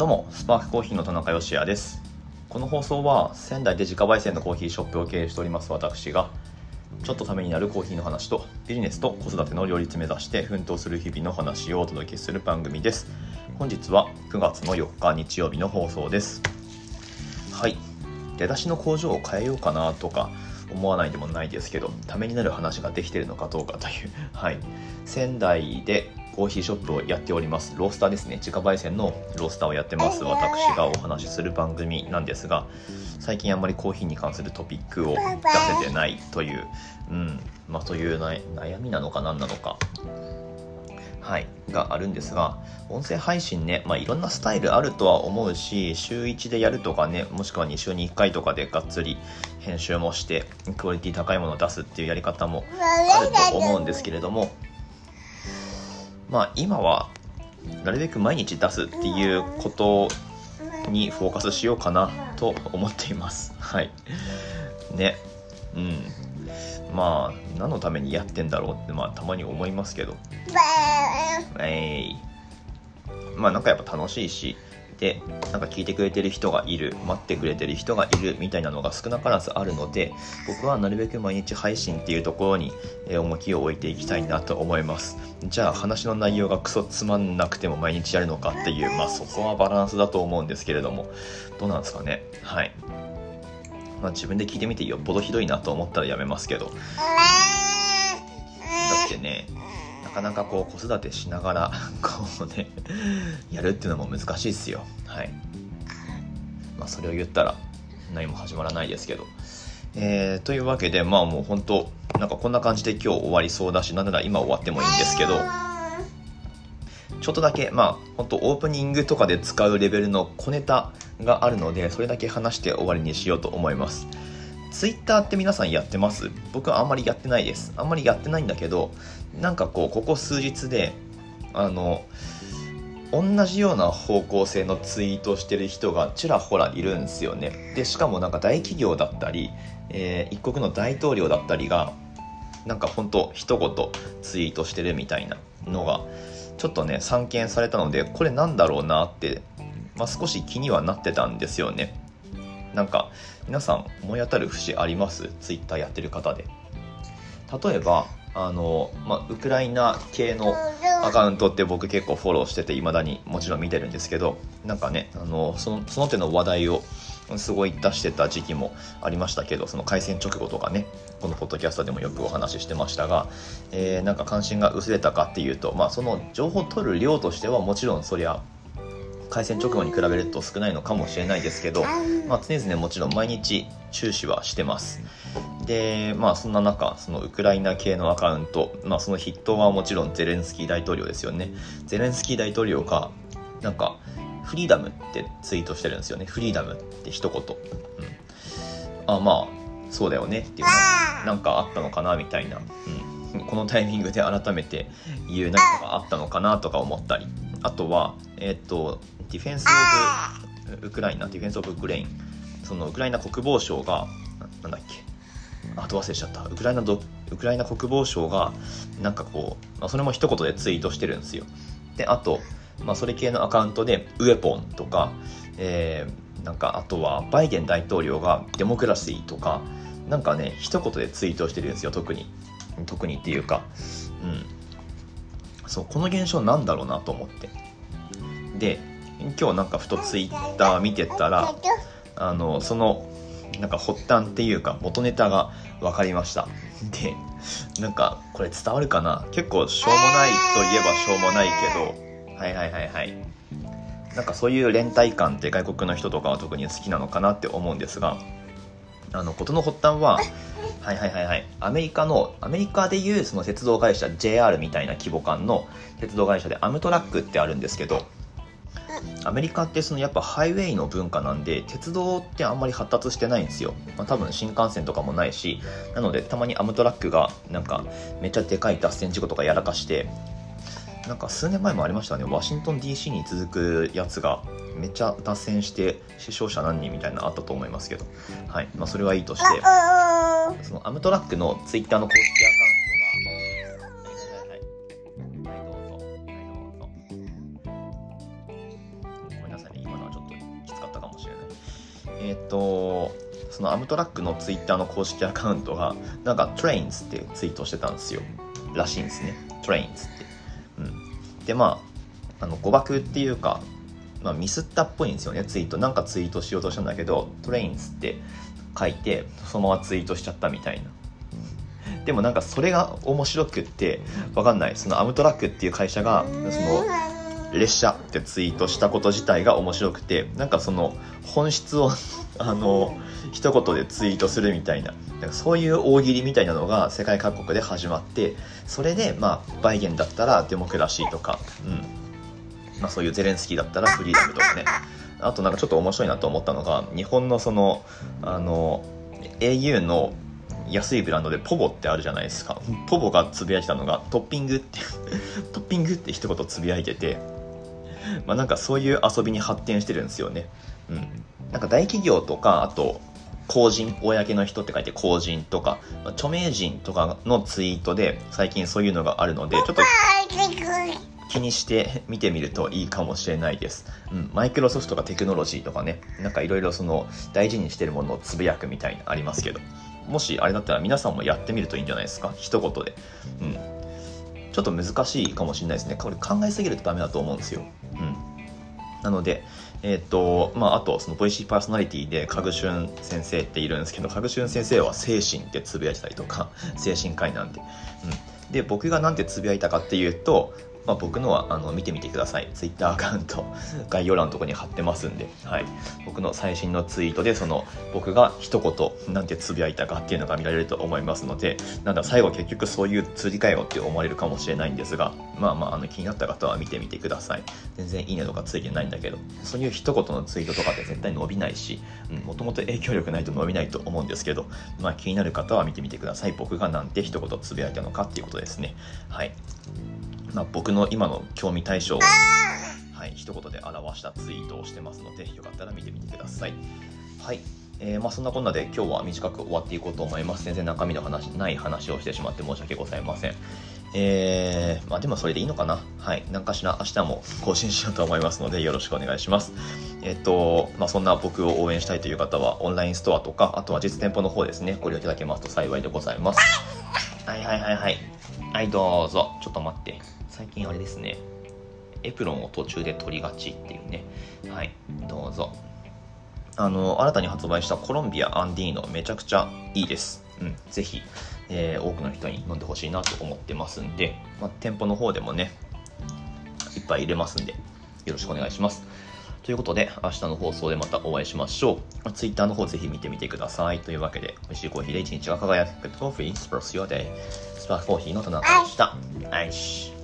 どうもスパークコーヒーの田中芳也です。この放送は仙台で自家焙煎のコーヒーショップを経営しております私がちょっとためになるコーヒーの話とビジネスと子育ての両立目指して奮闘する日々の話をお届けする番組です。本日は9月の4日日曜日の放送です。はい。出だしの工場を変えようかなとか思わないでもないですけどためになる話ができてるのかどうかという。はい。仙台でコーヒーショップをやっております。ロースターですね。自家焙煎のロースターをやってます。私がお話しする番組なんですが最近あんまりコーヒーに関するトピックを出せてないという、うん。まあ、という悩みなのか何なのか。はい、があるんですが音声配信ね、まあ、いろんなスタイルあるとは思うし週1でやるとかねもしくは2週に1回とかでがっつり編集もしてクオリティ高いものを出すっていうやり方もあると思うんですけれどもまあ今はなるべく毎日出すっていうことにフォーカスしようかなと思っています。はい。ね。うん。まあ、何のためにやってんだろうって、まあ、たまに思いますけど。えい。まあ、なんかやっぱ楽しいし、てなんか聞いてくれてる人がいる待ってくれてる人がいるみたいなのが少なからずあるので僕はなるべく毎日配信っていうところに重きを置いていきたいなと思います。じゃあ話の内容がクソつまんなくても毎日やるのかっていうまあそこはバランスだと思うんですけれども。どうなんですかね？はい。まあ自分で聞いてみてよっぽどひどいなと思ったらやめますけど。だってねなかなかこう子育てしながら こうねやるっていうのも難しいっすよ。はい。まあそれを言ったら何も始まらないですけど。えー、というわけでまあもう本当なんかこんな感じで今日終わりそうだしなんなら今終わってもいいんですけどちょっとだけまあ本当オープニングとかで使うレベルの小ネタがあるのでそれだけ話して終わりにしようと思います。ツイッターって皆さんやってます？僕はあんまりやってないです。あんまりやってないんだけど、なんかこう、ここ数日で、あの、同じような方向性のツイートしてる人がちらほらいるんですよね。で、しかもなんか大企業だったり、えー、一国の大統領だったりが、なんかほんと一言ツイートしてるみたいなのが、ちょっとね、散見されたので、これなんだろうなって、まあ、少し気にはなってたんですよね。なんか皆さん思い当たる節あります？ツイッターやってる方で。例えばあの、まあ、ウクライナ系のアカウントって僕結構フォローしてていまだにもちろん見てるんですけどなんかねあのそのその手の話題をすごい出してた時期もありましたけどその開戦直後とかねこのポッドキャストでもよくお話ししてましたが、えー、なんか関心が薄れたかっていうと、まあ、その情報を取る量としてはもちろんそりゃ開戦直後に比べると少ないのかもしれないですけど、まあ、常々もちろん毎日注視はしてます。でまあそんな中そのウクライナ系のアカウント、まあ、その筆頭はもちろんゼレンスキー大統領ですよね。ゼレンスキー大統領がなんかフリーダムってツイートしてるんですよね。フリーダムって一言、うん、あまあそうだよねっていうなんかあったのかなみたいな、うん、このタイミングで改めて言う何かがあったのかなとか思ったり。あとはえっ、とディフェンス・オブ・ウクライナ、ディフェンス・オブ・グレイン、そのウクライナ国防省が、なんだっけ、あと忘れちゃった。ウクライナど、ウクライナ国防省が、なんかこう、まあ、それも一言でツイートしてるんですよ。で、あと、まあ、それ系のアカウントで、ウェポンとか、えー、なんか、あとは、バイデン大統領がデモクラシーとか、なんかね、一言でツイートしてるんですよ、特に。特にっていうか、うん。そう、この現象なんだろうなと思って。で、今日なんかふとツイッター見てたらあのそのなんか発端っていうか元ネタが分かりました。でなんかこれ伝わるかな？結構しょうもないといえばしょうもないけど。はいはいはいはい。なんかそういう連帯感って外国の人とかは特に好きなのかなって思うんですがあの事の発端ははいはいはいはい。アメリカのアメリカでいうその鉄道会社 JR みたいな規模感の鉄道会社でアムトラックってあるんですけどアメリカってそのやっぱハイウェイの文化なんで鉄道ってあんまり発達してないんですよ、まあ、多分新幹線とかもないしなのでたまにアムトラックがなんかめっちゃでかい脱線事故とかやらかしてなんか数年前もありましたね。ワシントン DC に続くやつがめっちゃ脱線して死傷者何人みたいなのあったと思いますけど。はい。まあそれはいいとしてそのアムトラックのツイッターの公式とそのアムトラックのツイッターの公式アカウントがなんか Trains ってツイートしてたんですよ。らしいんですね。Trains って、うん、でまああの誤爆っていうか、まあ、ミスったっぽいんですよねツイート。なんかツイートしようとしたんだけど Trains って書いてそのままツイートしちゃったみたいな。でもなんかそれが面白くってわかんない。そのアムトラックっていう会社がその列車ってツイートしたこと自体が面白くてなんかその本質を あの一言でツイートするみたいななんかそういう大喜利みたいなのが世界各国で始まってそれでまあバイデンだったらデモクラシーとか、うん。まあ、そういうゼレンスキーだったらフリーダムとかね。あとなんかちょっと面白いなと思ったのが日本のそのあの au の安いブランドでポボってあるじゃないですか。ポボがつぶやいたのがトッピングって トッピングって一言つぶやいてて まあなんかそういう遊びに発展してるんですよねうんなんか大企業とかあと公人公の人って書いて公人とか、著名人とかのツイートで最近そういうのがあるのでちょっと気にして見てみるといいかもしれないです。うん、マイクロソフトがテクノロジーとかね、なんかいろいろその大事にしてるものをつぶやくみたいなありますけど、もしあれだったら皆さんもやってみるといいんじゃないですか？一言で。うん。ちょっと難しいかもしれないですね。これ考えすぎるとダメだと思うんですよ。なので、えっ、と、まあ、あと、その、ボイシーパーソナリティで、かぐしゅん先生っているんですけど、かぐしゅん先生は精神ってつぶやいたりとか、精神科医なんで。うん。で、僕がなんてつぶやいたかっていうと、まあ、僕のはあの見てみてください。ツイッターアカウント、概要欄のところに貼ってますんで、はい。僕の最新のツイートで、その、僕が一言、なんてつぶやいたかっていうのが見られると思いますので、なんだ、最後結局そういう釣りかよって思われるかもしれないんですが、まあまあ、あの、気になった方は見てみてください。全然いいねとかついてないんだけど、そういう一言のツイートとかって絶対伸びないし、もともと影響力ないと伸びないと思うんですけど、まあ気になる方は見てみてください。僕がなんて一言つぶやいたのかっていうことですね。はい。まあ、僕の今の興味対象を、はい、一言で表したツイートをしてますので、よかったら見てみてください。はい。えー、まあそんなこんなで今日は短く終わっていこうと思います。全然中身の話、ない話をしてしまって申し訳ございません。えー、まあでもそれでいいのかな？はい。何かしら明日も更新しようと思いますのでよろしくお願いします。えっ、ー、と、まあそんな僕を応援したいという方はオンラインストアとか、あとは実店舗の方ですね、ご利用いただけますと幸いでございます。はいはいはいはい。はい、どうぞ。ちょっと待って。最近あれですね。エプロンを途中で取りがちっていうね。はい、どうぞ。あの、新たに発売したコロンビアアンディーノめちゃくちゃいいです。うん、ぜひ、えー、多くの人に飲んでほしいなと思ってますんで、まあ、店舗の方でもね、いっぱい入れますんで、よろしくお願いします。ということで、明日の放送でまたお会いしましょう。Twitter の方ぜひ見てみてください。というわけで、美味しいコーヒーで一日が輝くコーヒー、スプラス your day。スパークコーヒーの田中でした。アイシ